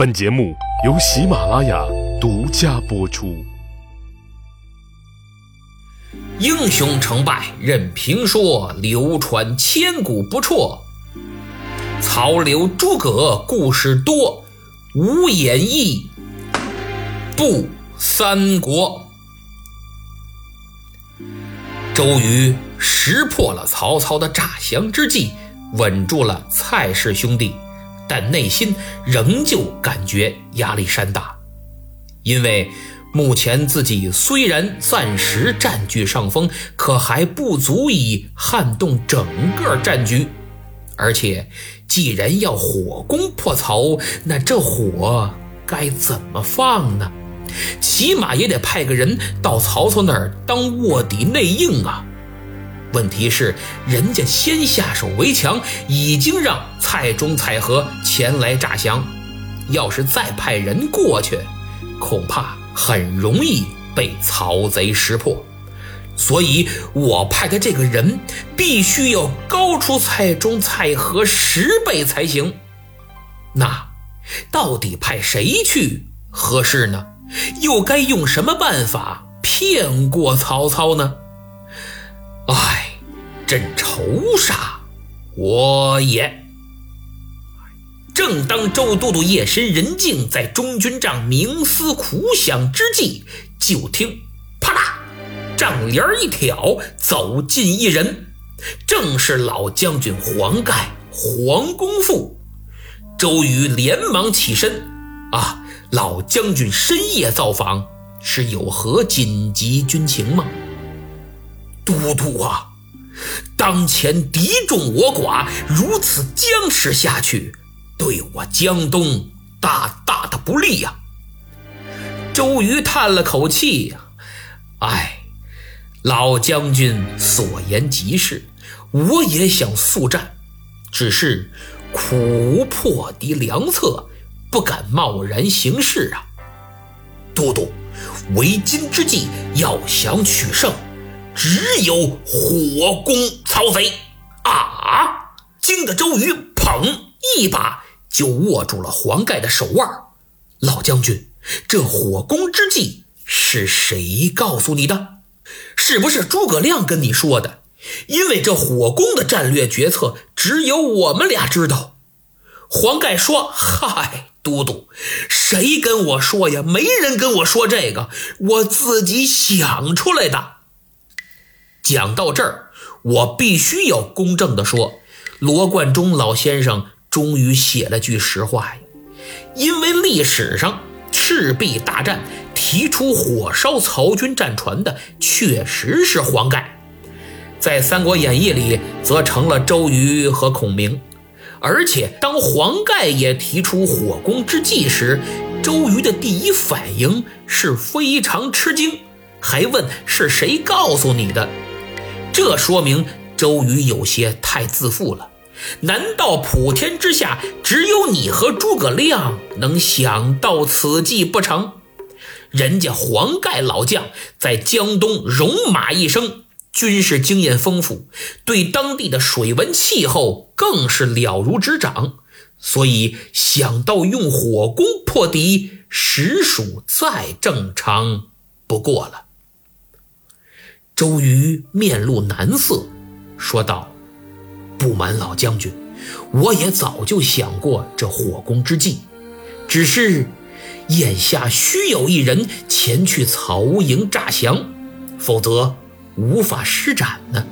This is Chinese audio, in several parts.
本节目由喜马拉雅独家播出。英雄成败任评说，流传千古不辍。曹刘诸葛故事多，无演义不三国。周瑜识破了曹操的诈降之计，稳住了蔡氏兄弟。但内心仍旧感觉压力山大，因为目前自己虽然暂时占据上风，可还不足以撼动整个战局。而且，既然要火攻破曹，那这火该怎么放呢？起码也得派个人到曹操那儿当卧底内应啊。问题是，人家先下手为强，已经让蔡中、蔡和前来诈降。要是再派人过去，恐怕很容易被曹贼识破。所以我派的这个人必须要高出蔡中、蔡和十倍才行。那到底派谁去合适呢？又该用什么办法骗过曹操呢？唉，真愁杀我也！正当周都督夜深人静，在中军帐冥思苦想之际，就听啪啦，帐帘一挑，走进一人，正是老将军黄盖黄公父。周瑜连忙起身：“啊，老将军深夜造访，是有何紧急军情吗？”都督啊，当前敌众我寡，如此僵持下去，对我江东大大的不利呀。周瑜叹了口气呀，哎，老将军所言极是，我也想速战，只是苦无破敌良策，不敢贸然行事啊。都督，为今之计，要想取胜。只有火攻曹贼啊！惊得周瑜砰一把就握住了黄盖的手腕。老将军，这火攻之计是谁告诉你的？是不是诸葛亮跟你说的？因为这火攻的战略决策只有我们俩知道。黄盖说：“嗨，都督，谁跟我说呀？没人跟我说这个，我自己想出来的。”讲到这儿，我必须要公正地说，罗贯中老先生终于写了句实话呀。因为历史上赤壁大战提出火烧曹军战船的确实是黄盖，在《三国演义》里则成了周瑜和孔明。而且当黄盖也提出火攻之计时，周瑜的第一反应是非常吃惊，还问是谁告诉你的。这说明周瑜有些太自负了。难道普天之下只有你和诸葛亮能想到此计不成？人家黄盖老将在江东戎马一生，军事经验丰富，对当地的水文气候更是了如指掌，所以想到用火攻破敌，实属再正常不过了。周瑜面露难色，说道：“不瞒老将军，我也早就想过这火攻之计，只是眼下需有一人前去曹营诈降，否则无法施展呢。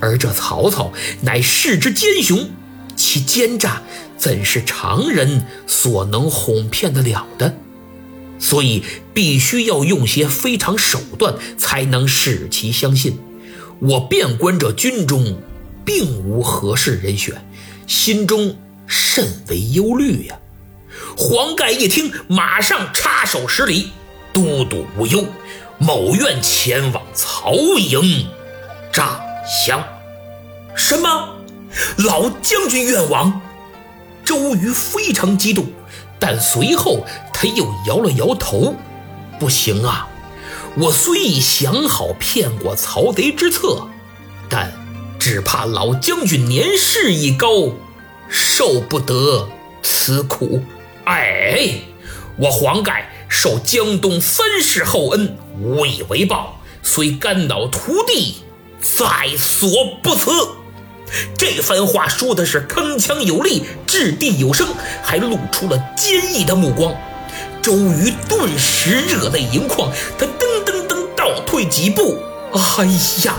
而这曹操乃世之奸雄，其奸诈怎是常人所能哄骗得了的？”所以必须要用些非常手段，才能使其相信。我遍观这军中，并无合适人选，心中甚为忧虑呀。黄盖一听，马上插手施礼：“都督无忧，某愿前往曹营诈降。”什么？老将军愿往？周瑜非常激动。但随后他又摇了摇头，不行啊！我虽已想好骗过曹贼之策，但只怕老将军年事已高，受不得此苦哎，我黄盖受江东三世厚恩，无以为报，虽肝脑涂地，在所不辞。这番话说的是铿锵有力，掷地有声，还露出了坚毅的目光。周瑜顿时热泪盈眶，他噔噔噔倒退几步。哎呀，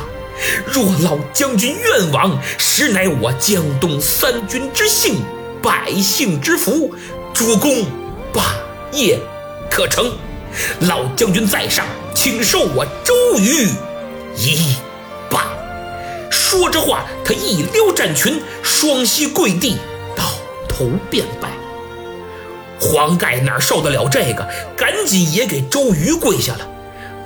若老将军愿往，实乃我江东三军之幸，百姓之福。主公，霸业可成。老将军在上，请受我周瑜一拜。说着话，他一撩战裙，双膝跪地，倒头便拜。黄盖哪受得了这个，赶紧也给周瑜跪下了。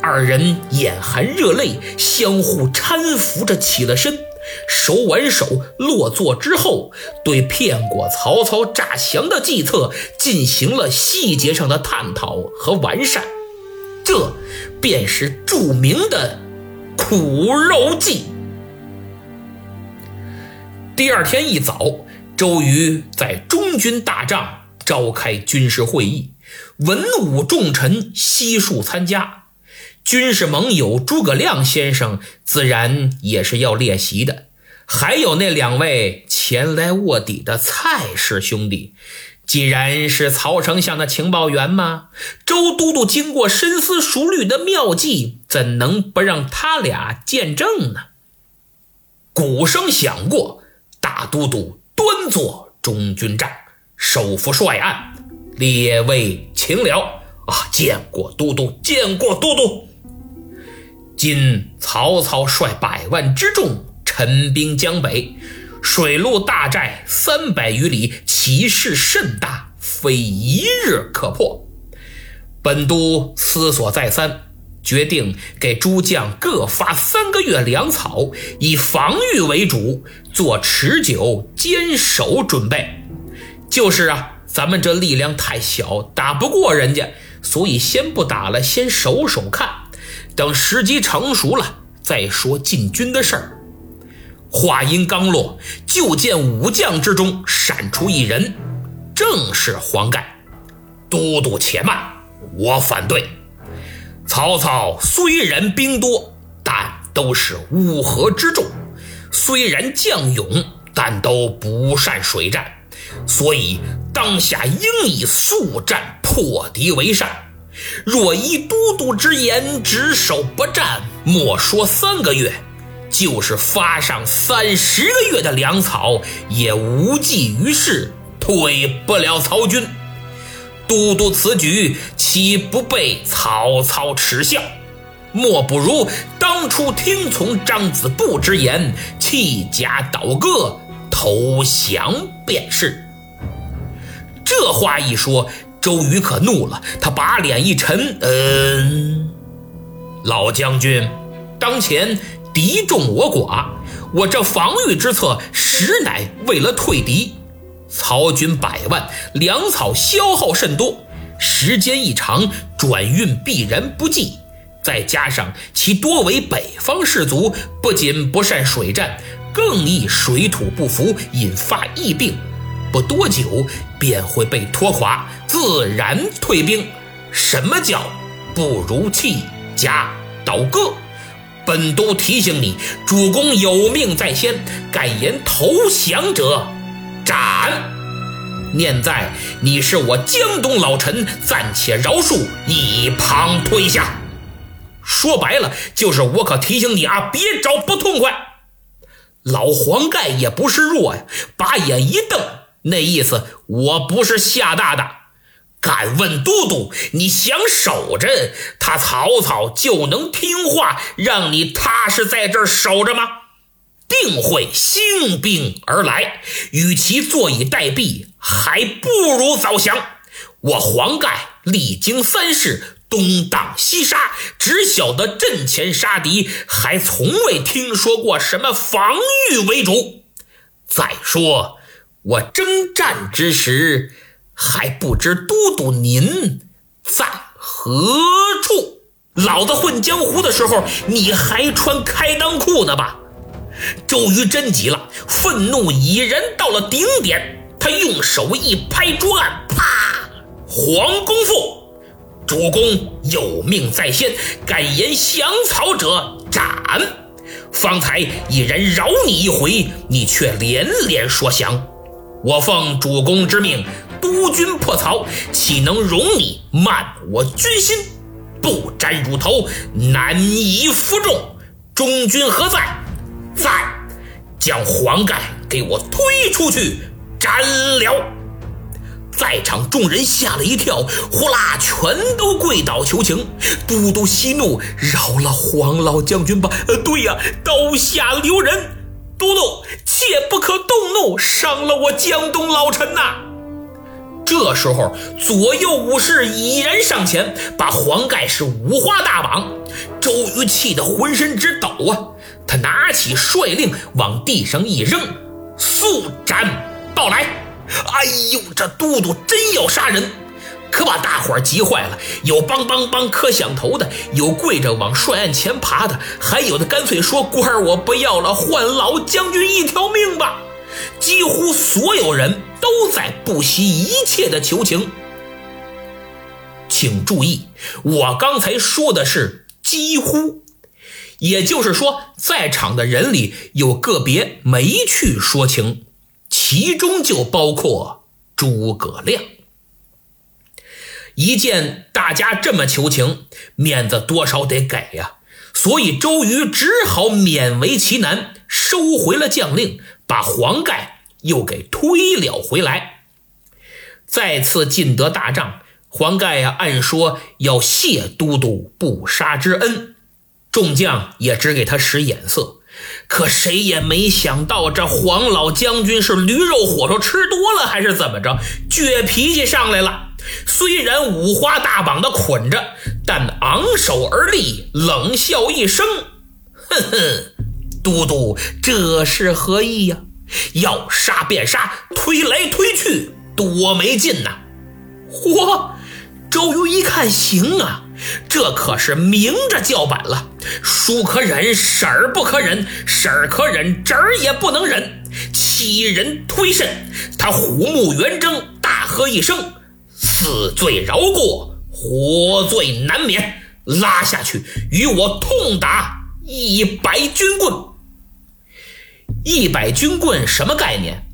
二人眼含热泪，相互搀扶着起了身，手挽手落座之后，对骗过曹操诈降的计策进行了细节上的探讨和完善。这便是著名的苦肉计。第二天一早，周瑜在中军大帐。召开军事会议，文武重臣悉数参加。军事盟友诸葛亮先生自然也是要列席的，还有那两位前来卧底的蔡氏兄弟。既然是曹丞相的情报员嘛，周都督经过深思熟虑的妙计，怎能不让他俩见证呢？鼓声响过，大都督端坐中军帐。手扶帅案，列位请了啊！见过都督，见过都督。今曹操率百万之众陈兵江北，水陆大寨三百余里，其势甚大，非一日可破。本都思索再三，决定给诸将各发三个月粮草，以防御为主，做持久坚守准备。就是啊，咱们这力量太小，打不过人家，所以先不打了，先守守看，等时机成熟了再说进军的事儿。话音刚落，就见武将之中闪出一人，正是黄盖。都督且慢，我反对。曹操虽然兵多，但都是乌合之众；虽然将勇，但都不善水战。所以当下应以速战破敌为上。若依都督之言，只守不战，莫说三个月，就是发上三十个月的粮草，也无济于事，退不了曹军。都督此举，岂不被曹操耻笑？莫不如当初听从张子布之言，弃甲倒戈，投降便是。这话一说，周瑜可怒了，他把脸一沉，嗯，老将军，当前敌众我寡，我这防御之策实乃为了退敌。曹军百万，粮草消耗甚多，时间一长，转运必然不济。再加上其多为北方士卒，不仅不善水战，更易水土不服，引发疫病。不多久便会被拖垮，自然退兵。什么叫不如弃甲倒戈？本都提醒你，主公有命在先，敢言投降者斩。念在你是我江东老臣，暂且饶恕，一旁退下。说白了，就是我可提醒你啊，别找不痛快。老黄盖也不是弱呀，把眼一瞪。那意思，我不是吓大的。敢问都督，你想守着他曹操就能听话，让你踏实在这儿守着吗？定会兴兵而来。与其坐以待毙，还不如早降。我黄盖历经三世，东挡西杀，只晓得阵前杀敌，还从未听说过什么防御为主。再说。我征战之时，还不知都督您在何处。老子混江湖的时候，你还穿开裆裤呢吧？周瑜真急了，愤怒已然到了顶点，他用手一拍桌案，啪，黄公父。主公有命在先，敢言降曹者斩。方才一人饶你一回，你却连连说降。我奉主公之命，督军破曹，岂能容你慢我军心？不斩乳头，难以服众。中军何在？在。将黄盖给我推出去斩了。在场众人吓了一跳，呼啦，全都跪倒求情。都督息怒，饶了黄老将军吧。呃，对呀，刀下留人。都督，切不可动怒，伤了我江东老臣呐。这时候，左右武士已然上前，把黄盖是五花大绑。周瑜气得浑身直抖啊！他拿起帅令往地上一扔，速斩到来。哎呦，这都督真要杀人，可把大伙儿急坏了。有梆梆梆磕响头的，有跪着往帅案前爬的，还有的干脆说：“官儿我不要了，换老将军一条命吧。”几乎所有人都在不惜一切的求情。请注意，我刚才说的是几乎，也就是说，在场的人里有个别没去说情。其中就包括诸葛亮。一见大家这么求情，面子多少得给呀，所以周瑜只好勉为其难，收回了将令，把黄盖又给推了回来。再次进得大帐，黄盖呀，按说要谢都督不杀之恩，众将也只给他使眼色。可谁也没想到，这黄老将军是驴肉火烧吃多了，还是怎么着？倔脾气上来了。虽然五花大绑的捆着，但昂首而立，冷笑一声：“哼哼，都督这是何意呀？要杀便杀，推来推去多没劲呐！”嚯，周瑜一看，行啊。这可是明着叫板了，叔可忍，婶儿不可忍，婶儿可忍，侄儿也不能忍，欺人推甚。他虎目圆睁，大喝一声：“死罪饶过，活罪难免！”拉下去，与我痛打一百军棍。一百军棍什么概念？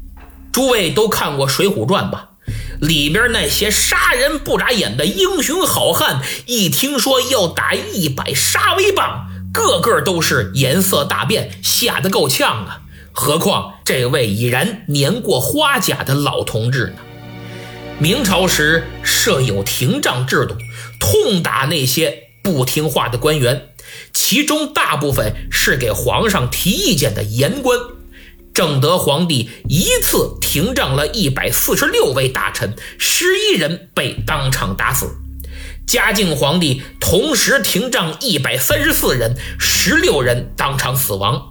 诸位都看过《水浒传》吧？里边那些杀人不眨眼的英雄好汉，一听说要打一百杀威棒，个个都是颜色大变，吓得够呛啊！何况这位已然年过花甲的老同志呢？明朝时设有廷杖制度，痛打那些不听话的官员，其中大部分是给皇上提意见的言官。正德皇帝一次廷杖了一百四十六位大臣，十一人被当场打死；嘉靖皇帝同时廷杖一百三十四人，十六人当场死亡。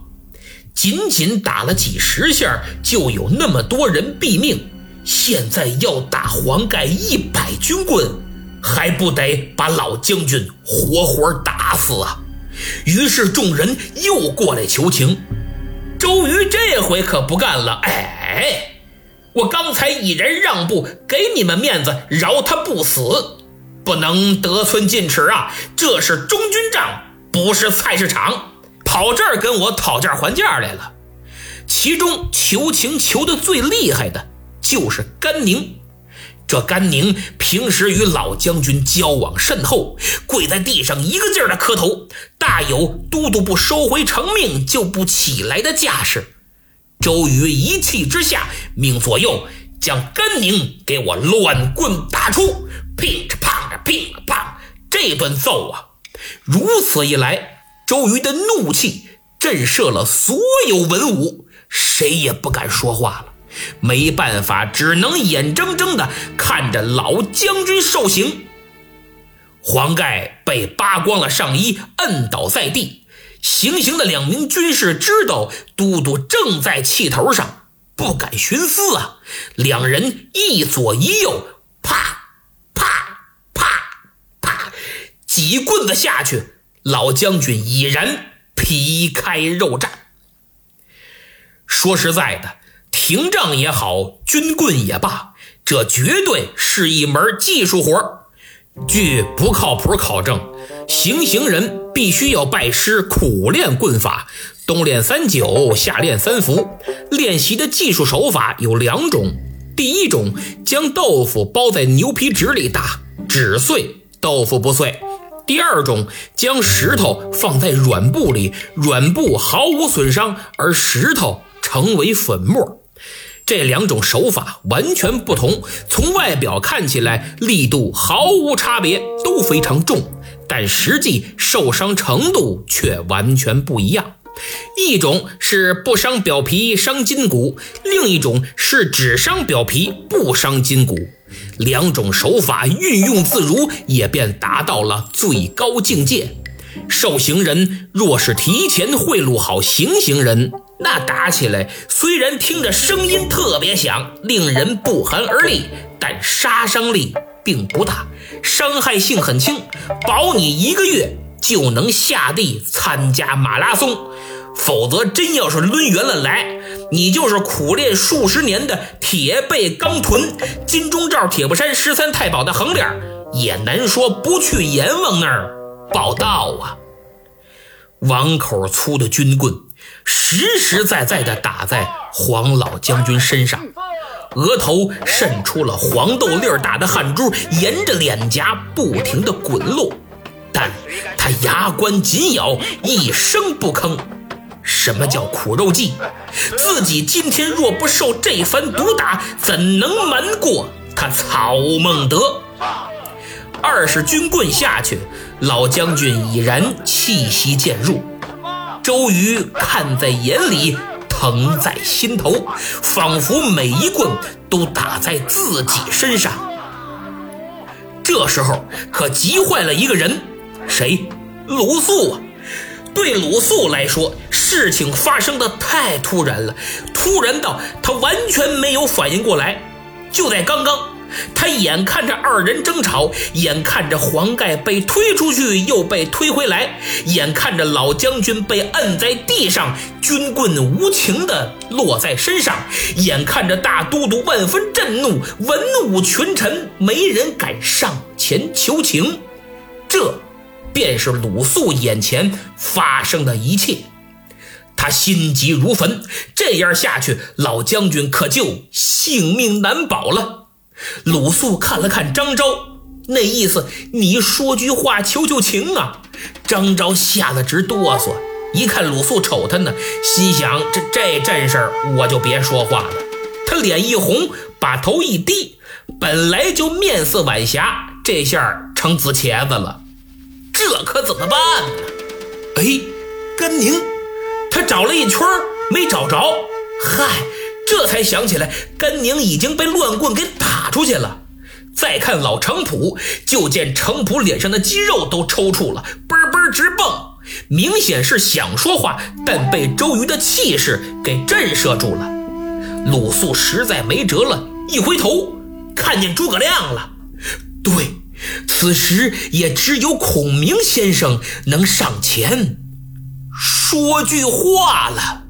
仅仅打了几十下，就有那么多人毙命。现在要打黄盖一百军棍，还不得把老将军活活打死啊？于是众人又过来求情。周瑜这回可不干了，哎，我刚才已然让步，给你们面子，饶他不死，不能得寸进尺啊！这是中军帐，不是菜市场，跑这儿跟我讨价还价来了。其中求情求的最厉害的就是甘宁。这甘宁平时与老将军交往甚厚，跪在地上一个劲儿的磕头，大有都督不收回成命就不起来的架势。周瑜一气之下，命左右将甘宁给我乱棍打出，乒着乓着乒了乓，这顿揍啊！如此一来，周瑜的怒气震慑了所有文武，谁也不敢说话了。没办法，只能眼睁睁地看着老将军受刑。黄盖被扒光了上衣，摁倒在地。行刑的两名军士知道都督正在气头上，不敢徇私啊。两人一左一右，啪啪啪啪，几棍子下去，老将军已然皮开肉绽。说实在的。廷杖也好，军棍也罢，这绝对是一门技术活据不靠谱考证，行刑人必须要拜师苦练棍法，冬练三九，夏练三伏。练习的技术手法有两种：第一种，将豆腐包在牛皮纸里打，纸碎，豆腐不碎；第二种，将石头放在软布里，软布毫无损伤，而石头成为粉末。这两种手法完全不同，从外表看起来力度毫无差别，都非常重，但实际受伤程度却完全不一样。一种是不伤表皮伤筋骨，另一种是只伤表皮不伤筋骨。两种手法运用自如，也便达到了最高境界。受刑人若是提前贿赂好行刑人，那打起来虽然听着声音特别响，令人不寒而栗，但杀伤力并不大，伤害性很轻，保你一个月就能下地参加马拉松。否则，真要是抡圆了来，你就是苦练数十年的铁背钢臀、金钟罩铁布衫十三太保的横脸，也难说不去阎王那儿报道啊。王口粗的军棍实实在在地打在黄老将军身上，额头渗出了黄豆粒儿大的汗珠，沿着脸颊不停地滚落，但他牙关紧咬，一声不吭。什么叫苦肉计？自己今天若不受这番毒打，怎能瞒过他曹孟德？二十军棍下去。老将军已然气息渐入，周瑜看在眼里，疼在心头，仿佛每一棍都打在自己身上。这时候可急坏了一个人，谁？鲁肃啊！对鲁肃来说，事情发生的太突然了，突然到他完全没有反应过来。就在刚刚。他眼看着二人争吵，眼看着黄盖被推出去又被推回来，眼看着老将军被摁在地上，军棍无情地落在身上，眼看着大都督万分震怒，文武群臣没人敢上前求情，这便是鲁肃眼前发生的一切。他心急如焚，这样下去，老将军可就性命难保了。鲁肃看了看张昭，那意思你说句话求求情啊！张昭吓得直哆嗦，一看鲁肃瞅他呢，心想这这阵势我就别说话了。他脸一红，把头一低，本来就面色晚霞，这下成紫茄子了，这可怎么办呢？哎，甘宁，他找了一圈没找着，嗨。这才想起来，甘宁已经被乱棍给打出去了。再看老程普，就见程普脸上的肌肉都抽搐了，嘣嘣直蹦，明显是想说话，但被周瑜的气势给震慑住了。鲁肃实在没辙了，一回头看见诸葛亮了。对，此时也只有孔明先生能上前说句话了。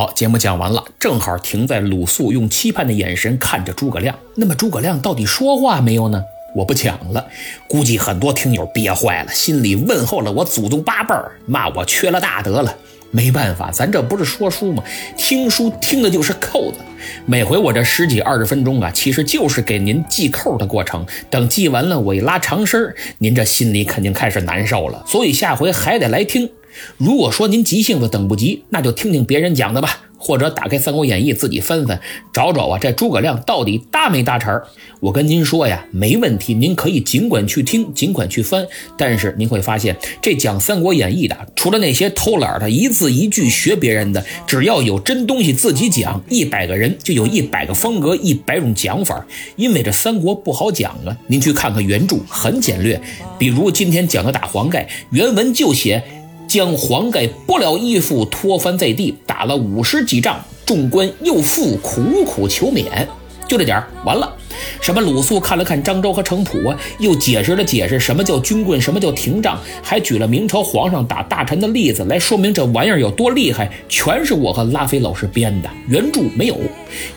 好，节目讲完了，正好停在鲁肃用期盼的眼神看着诸葛亮。那么诸葛亮到底说话没有呢？我不讲了，估计很多听友憋坏了，心里问候了我祖宗八辈儿，骂我缺了大德了。没办法，咱这不是说书吗？听书听的就是扣子。每回我这十几二十分钟啊，其实就是给您系扣的过程。等系完了，我一拉长声您这心里肯定开始难受了。所以下回还得来听。如果说您急性子等不及，那就听听别人讲的吧，或者打开《三国演义》自己翻翻，找找啊，这诸葛亮到底搭没搭茬儿？我跟您说呀，没问题，您可以尽管去听，尽管去翻。但是您会发现，这讲《三国演义》的，除了那些偷懒的一字一句学别人的，只要有真东西自己讲，一百个人就有一百个风格，一百种讲法。因为这三国不好讲啊，您去看看原著，很简略。比如今天讲的打黄盖，原文就写。将黄盖剥了衣服，拖翻在地，打了五十几仗，众官又复苦苦求免。就这点儿，完了。什么鲁肃看了看张昭和程普啊，又解释了解释什么叫军棍，什么叫廷杖，还举了明朝皇上打大臣的例子来说明这玩意儿有多厉害，全是我和拉菲老师编的，原著没有。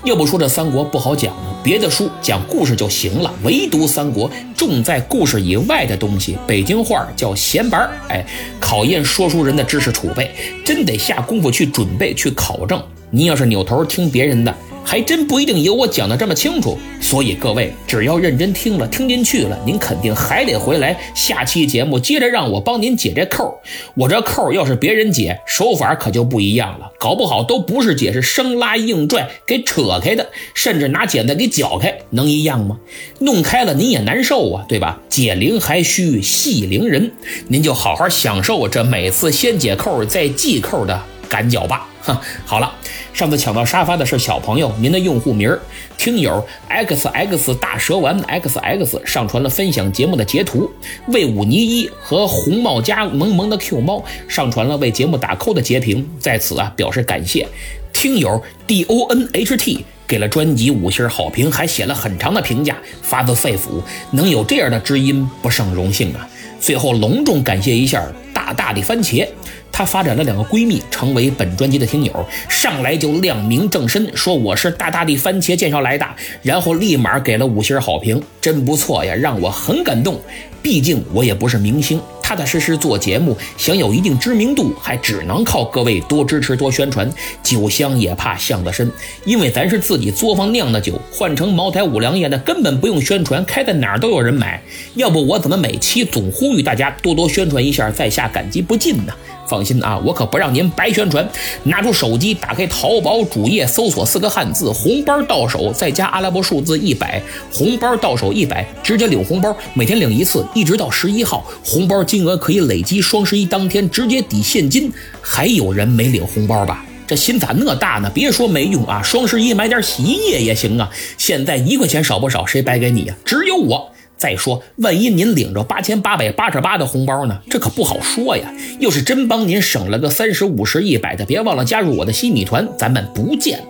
要不说这三国不好讲呢，别的书讲故事就行了，唯独三国重在故事以外的东西。北京话叫闲白儿，哎，考验说书人的知识储备，真得下功夫去准备去考证。您要是扭头听别人的。还真不一定有我讲的这么清楚，所以各位只要认真听了，听进去了，您肯定还得回来下期节目接着让我帮您解这扣。我这扣要是别人解，手法可就不一样了，搞不好都不是解，是生拉硬拽给扯开的，甚至拿剪子给绞开，能一样吗？弄开了您也难受啊，对吧？解铃还须系铃人，您就好好享受这每次先解扣再系扣的赶脚吧。哼，好了。上次抢到沙发的是小朋友，您的用户名儿听友 x x 大蛇丸 x x 上传了分享节目的截图，魏武尼一和红帽家萌萌的 Q 猫上传了为节目打 call 的截屏，在此啊表示感谢。听友 d o n h t 给了专辑五星好评，还写了很长的评价，发自肺腑，能有这样的知音不胜荣幸啊！最后隆重感谢一下大大的番茄。她发展了两个闺蜜，成为本专辑的听友，上来就亮明正身，说我是大大的番茄介绍来的，然后立马给了五星好评，真不错呀，让我很感动。毕竟我也不是明星，踏踏实实做节目，想有一定知名度，还只能靠各位多支持、多宣传。酒香也怕巷子深，因为咱是自己作坊酿的酒，换成茅台、五粮液，那根本不用宣传，开在哪儿都有人买。要不我怎么每期总呼吁大家多多宣传一下，在下感激不尽呢？放心啊，我可不让您白宣传。拿出手机，打开淘宝主页，搜索四个汉字“红包到手”，再加阿拉伯数字一百，红包到手一百，直接领红包，每天领一次，一直到十一号，红包金额可以累积双十一当天直接抵现金。还有人没领红包吧？这心咋那大呢？别说没用啊，双十一买点洗衣液也行啊。现在一块钱少不少？谁白给你呀？只有我。再说，万一您领着八千八百八十八的红包呢？这可不好说呀。要是真帮您省了个三十五十一百的，别忘了加入我的西米团，咱们不见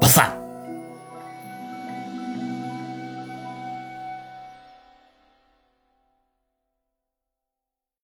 不散。